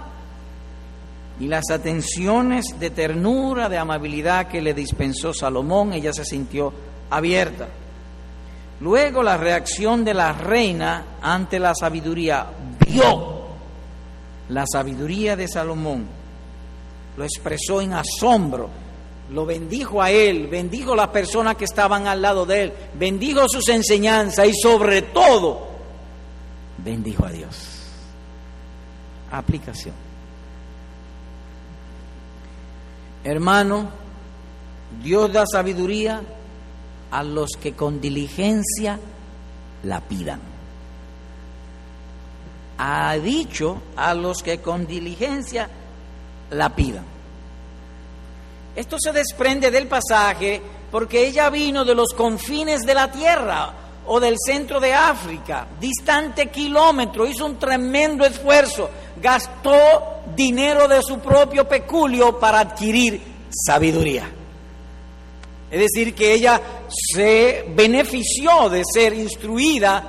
y las atenciones de ternura, de amabilidad que le dispensó Salomón, ella se sintió abierta. Luego la reacción de la reina ante la sabiduría vio la sabiduría de Salomón, lo expresó en asombro, lo bendijo a él, bendijo a las personas que estaban al lado de él, bendijo sus enseñanzas y sobre todo bendijo a Dios. Aplicación. Hermano, Dios da sabiduría a los que con diligencia la pidan. Ha dicho a los que con diligencia la pidan. Esto se desprende del pasaje porque ella vino de los confines de la tierra o del centro de África, distante kilómetro, hizo un tremendo esfuerzo, gastó dinero de su propio peculio para adquirir sabiduría. Es decir, que ella se benefició de ser instruida,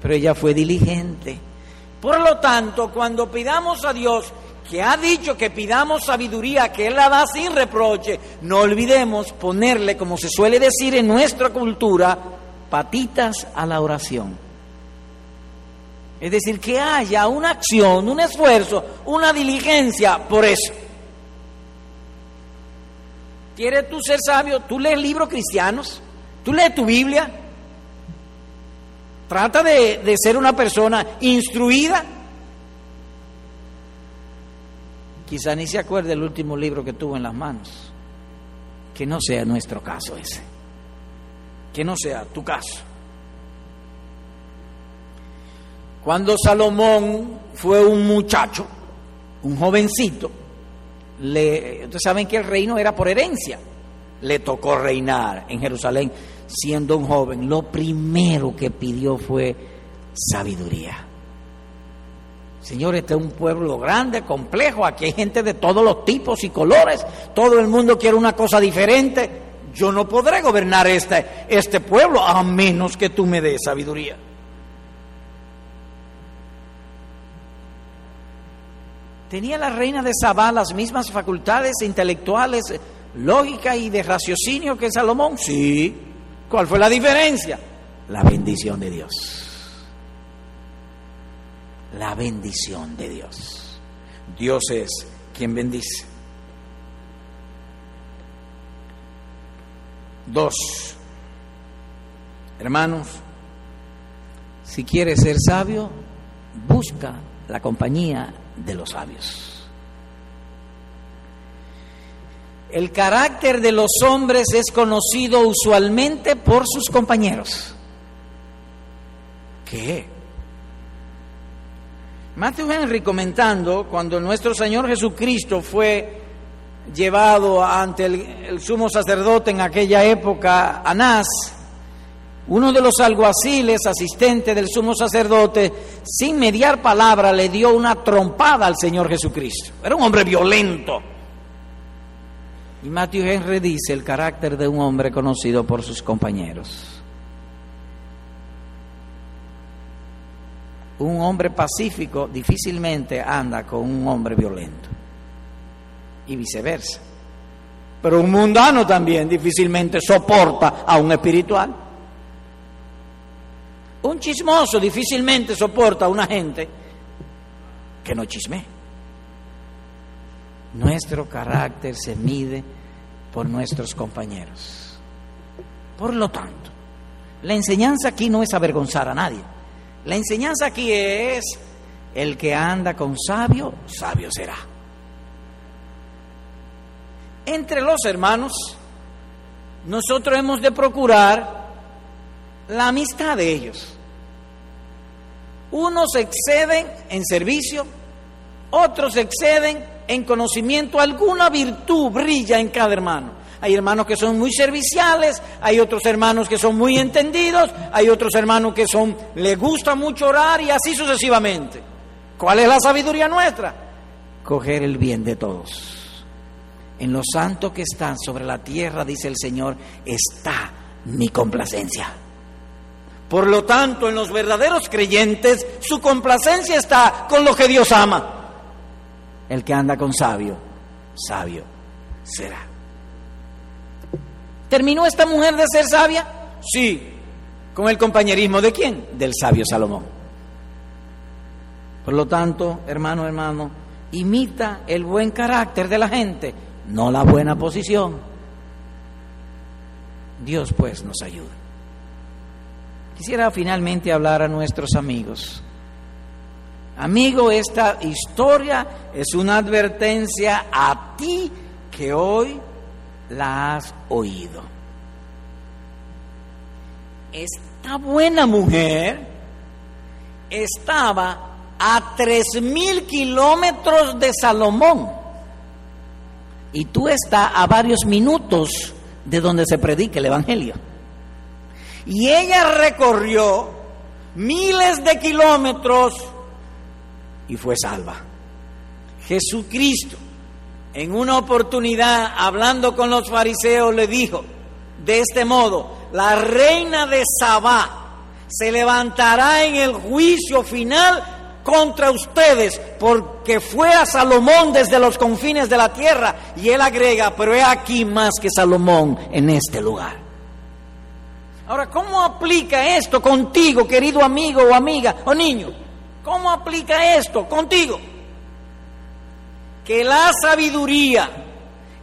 pero ella fue diligente. Por lo tanto, cuando pidamos a Dios, que ha dicho que pidamos sabiduría, que Él la da sin reproche, no olvidemos ponerle, como se suele decir en nuestra cultura, patitas a la oración. Es decir, que haya una acción, un esfuerzo, una diligencia por eso. ¿Quieres tú ser sabio? Tú lees libros cristianos, tú lees tu Biblia. Trata de, ser una persona instruida quizá ni se acuerde el último libro que tuvo en las manos. Que no sea nuestro caso ese. Que no sea tu caso. Cuando Salomón fue un muchacho, un jovencito, le, ustedes saben que el reino era por herencia. Le tocó reinar en Jerusalén siendo un joven. Lo primero que pidió fue sabiduría. Señor, este es un pueblo grande, complejo, aquí hay gente de todos los tipos y colores, todo el mundo quiere una cosa diferente. Yo no podré gobernar este, este pueblo a menos que tú me des sabiduría. ¿Tenía la reina de Sabá las mismas facultades intelectuales, lógica y de raciocinio que Salomón? Sí. ¿Cuál fue la diferencia? La bendición de Dios la bendición de Dios. Dios es quien bendice. Dos, hermanos, si quieres ser sabio, busca la compañía de los sabios. El carácter de los hombres es conocido usualmente por sus compañeros. ¿Qué? Matthew Henry comentando, cuando nuestro Señor Jesucristo fue llevado ante el, sumo sacerdote en aquella época, Anás, uno de los alguaciles, asistente del sumo sacerdote, sin mediar palabra, le dio una trompada al Señor Jesucristo. Era un hombre violento. Y Matthew Henry dice el carácter de un hombre conocido por sus compañeros. Un hombre pacífico difícilmente anda con un hombre violento y viceversa. Pero un mundano también difícilmente soporta a un espiritual. Un chismoso difícilmente soporta a una gente que no chisme. Nuestro carácter se mide por nuestros compañeros. Por lo tanto, la enseñanza aquí no es avergonzar a nadie. La enseñanza aquí es, el que anda con sabio, sabio será. Entre los hermanos, nosotros hemos de procurar la amistad de ellos. Unos exceden en servicio, otros exceden en conocimiento, alguna virtud brilla en cada hermano. Hay hermanos que son muy serviciales, hay otros hermanos que son muy entendidos, hay otros hermanos que son les gusta mucho orar y así sucesivamente. ¿Cuál es la sabiduría nuestra? Coger el bien de todos. En los santos que están sobre la tierra, dice el Señor, está mi complacencia. Por lo tanto, en los verdaderos creyentes, su complacencia está con lo que Dios ama. El que anda con sabio, sabio será. ¿Terminó esta mujer de ser sabia? Sí. ¿Con el compañerismo de quién? Del sabio Salomón. Por lo tanto, hermano, hermano, imita el buen carácter de la gente, no la buena posición. Dios pues nos ayuda. Quisiera finalmente hablar a nuestros amigos. Amigo, esta historia es una advertencia a ti que hoy la has oído. Esta buena mujer estaba a tres mil kilómetros de Salomón y tú estás a varios minutos de donde se predica el Evangelio. Y ella recorrió miles de kilómetros y fue salva. Jesucristo en una oportunidad, hablando con los fariseos, le dijo de este modo, la reina de Sabá se levantará en el juicio final contra ustedes, porque fue a Salomón desde los confines de la tierra. Y él agrega, pero he aquí más que Salomón en este lugar. Ahora, ¿cómo aplica esto contigo, querido amigo o amiga o niño? ¿Cómo aplica esto contigo? Que la sabiduría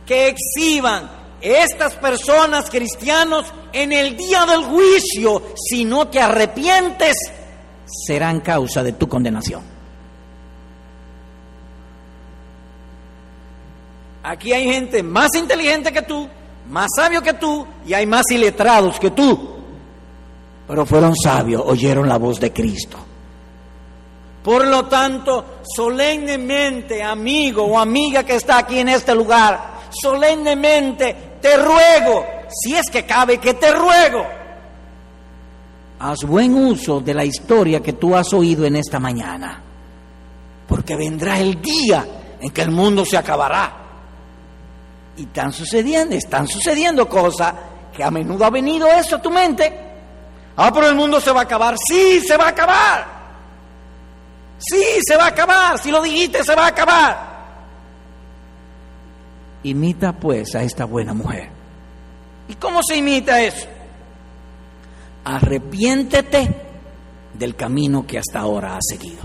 que exhiban estas personas cristianos en el día del juicio, si no te arrepientes, serán causa de tu condenación. Aquí hay gente más inteligente que tú, más sabio que tú y hay más iletrados que tú. Pero fueron sabios, oyeron la voz de Cristo. Por lo tanto, solemnemente, amigo o amiga que está aquí en este lugar, solemnemente te ruego, si es que cabe que te ruego, haz buen uso de la historia que tú has oído en esta mañana, porque vendrá el día en que el mundo se acabará. Y están sucediendo, están sucediendo cosas que a menudo ha venido eso a tu mente. Ah, pero el mundo se va a acabar. Sí, se va a acabar. Sí, se va a acabar. Si lo dijiste, se va a acabar. Imita pues a esta buena mujer. ¿Y cómo se imita eso? Arrepiéntete del camino que hasta ahora has seguido.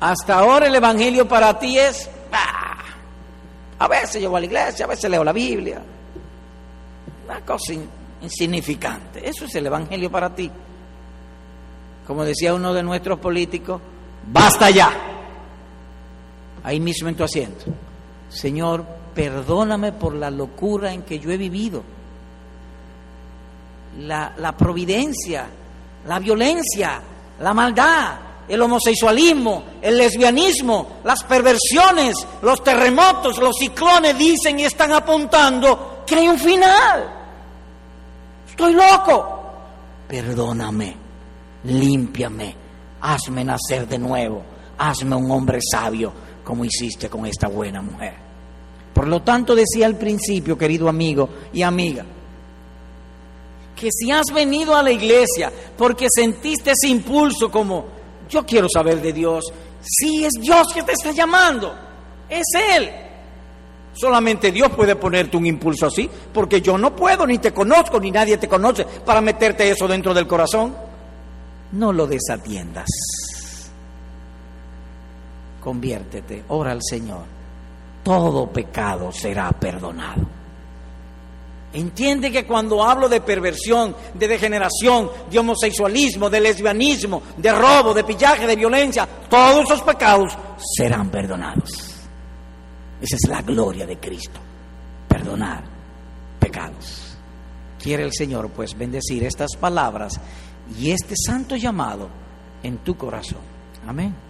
Hasta ahora el Evangelio para ti es, ah, a veces llevo a la iglesia, a veces leo la Biblia, una cosa insignificante. Eso es el Evangelio para ti. Como decía uno de nuestros políticos, basta ya. Ahí mismo en tu asiento. Señor, perdóname por la locura en que yo he vivido. La, la providencia, la violencia, la maldad, el homosexualismo, el lesbianismo, las perversiones, los terremotos, los ciclones dicen y están apuntando que hay un final. Estoy loco. Perdóname, límpiame, hazme nacer de nuevo, hazme un hombre sabio como hiciste con esta buena mujer. Por lo tanto, decía al principio, querido amigo y amiga, que si has venido a la iglesia porque sentiste ese impulso como yo quiero saber de Dios. Si es Dios que te está llamando, es Él. Solamente Dios puede ponerte un impulso así, porque yo no puedo, ni te conozco, ni nadie te conoce para meterte eso dentro del corazón. No lo desatiendas. Conviértete, ora al Señor. Todo pecado será perdonado. Entiende que cuando hablo de perversión, de degeneración, de homosexualismo, de lesbianismo, de robo, de pillaje, de violencia, todos esos pecados serán perdonados. Esa es la gloria de Cristo, perdonar pecados. Quiere el Señor pues bendecir estas palabras y este santo llamado en tu corazón. Amén.